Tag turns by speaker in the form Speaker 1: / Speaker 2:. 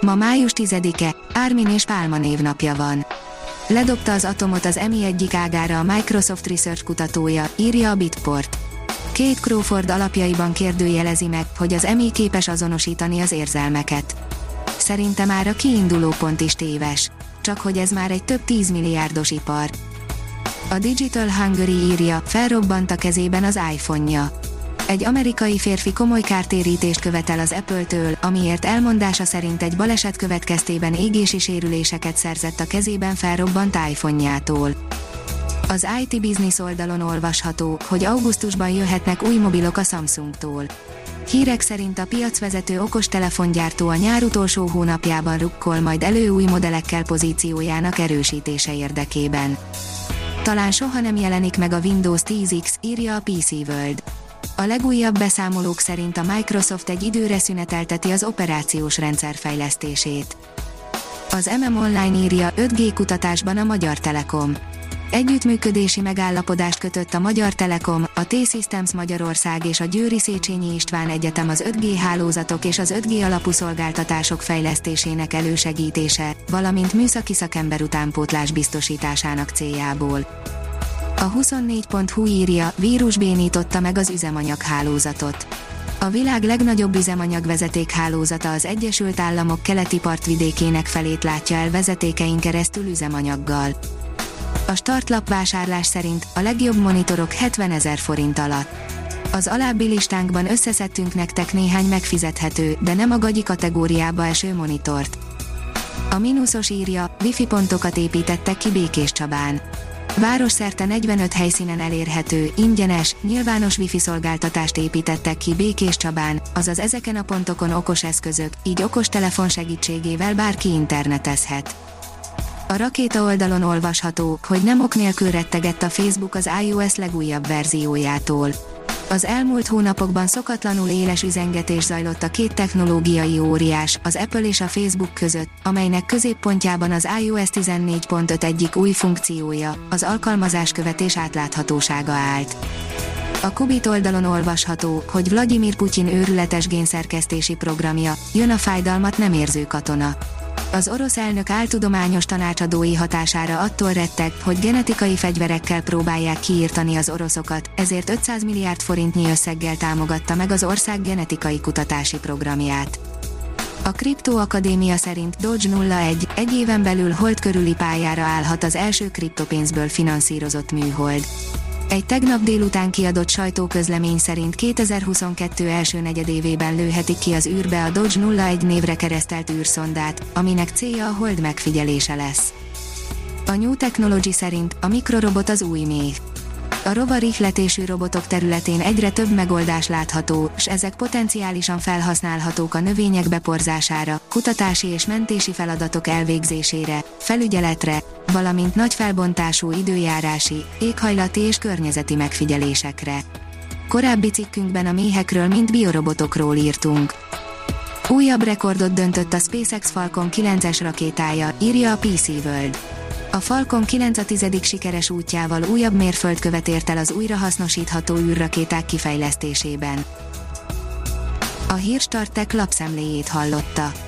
Speaker 1: Ma május 10-e, Ármin és Pálma névnapja van. Ledobta az atomot az EMI egyik ágára a Microsoft Research kutatója, írja a Bitport. Kate Crawford alapjaiban kérdőjelezi meg, hogy az EMI képes azonosítani az érzelmeket. Szerinte már a kiinduló pont is téves. Csak hogy ez már egy több tízmilliárdos ipar. A Digital Hungary írja, felrobbant a kezében az iPhone-ja egy amerikai férfi komoly kártérítést követel az Apple-től, amiért elmondása szerint egy baleset következtében égési sérüléseket szerzett a kezében felrobbant iPhone-jától. Az IT Business oldalon olvasható, hogy augusztusban jöhetnek új mobilok a Samsungtól. Hírek szerint a piacvezető okostelefongyártó a nyár utolsó hónapjában rukkol majd elő új modellekkel pozíciójának erősítése érdekében. Talán soha nem jelenik meg a Windows 10X, írja a PC World. A legújabb beszámolók szerint a Microsoft egy időre szünetelteti az operációs rendszer fejlesztését. Az MM Online írja 5G kutatásban a Magyar Telekom. Együttműködési megállapodást kötött a Magyar Telekom, a T-Systems Magyarország és a Győri Széchenyi István Egyetem az 5G hálózatok és az 5G alapú szolgáltatások fejlesztésének elősegítése, valamint műszaki szakember utánpótlás biztosításának céljából. A 24.hu írja, vírus bénította meg az üzemanyaghálózatot. A világ legnagyobb üzemanyagvezeték hálózata az Egyesült Államok keleti partvidékének felét látja el vezetékein keresztül üzemanyaggal. A startlap vásárlás szerint a legjobb monitorok 70 ezer forint alatt. Az alábbi listánkban összeszedtünk nektek néhány megfizethető, de nem a gagyi kategóriába eső monitort. A mínuszos írja, wifi pontokat építettek ki Békés Csabán. Városszerte 45 helyszínen elérhető, ingyenes, nyilvános wifi szolgáltatást építettek ki Békés Csabán, azaz ezeken a pontokon okos eszközök, így okos telefon segítségével bárki internetezhet. A rakéta oldalon olvasható, hogy nem ok nélkül rettegett a Facebook az iOS legújabb verziójától. Az elmúlt hónapokban szokatlanul éles üzengetés zajlott a két technológiai óriás, az Apple és a Facebook között, amelynek középpontjában az iOS 14.5 egyik új funkciója, az alkalmazás követés átláthatósága állt. A Kubit oldalon olvasható, hogy Vladimir Putyin őrületes génszerkesztési programja, jön a fájdalmat nem érző katona az orosz elnök áltudományos tanácsadói hatására attól retteg, hogy genetikai fegyverekkel próbálják kiírtani az oroszokat, ezért 500 milliárd forintnyi összeggel támogatta meg az ország genetikai kutatási programját. A Kripto Akadémia szerint Doge 01 egy éven belül hold körüli pályára állhat az első kriptopénzből finanszírozott műhold. Egy tegnap délután kiadott sajtóközlemény szerint 2022 első negyedévében lőhetik ki az űrbe a Dodge 01 névre keresztelt űrszondát, aminek célja a hold megfigyelése lesz. A New Technology szerint a mikrorobot az új méh. A rovar ihletésű robotok területén egyre több megoldás látható, és ezek potenciálisan felhasználhatók a növények beporzására, kutatási és mentési feladatok elvégzésére, felügyeletre, valamint nagy felbontású időjárási, éghajlati és környezeti megfigyelésekre. Korábbi cikkünkben a méhekről, mint biorobotokról írtunk. Újabb rekordot döntött a SpaceX Falcon 9-es rakétája, írja a PC World. A Falcon 9 a tizedik sikeres útjával újabb mérföldkövet ért el az újrahasznosítható űrrakéták kifejlesztésében. A Hírstartek lapszemléjét hallotta.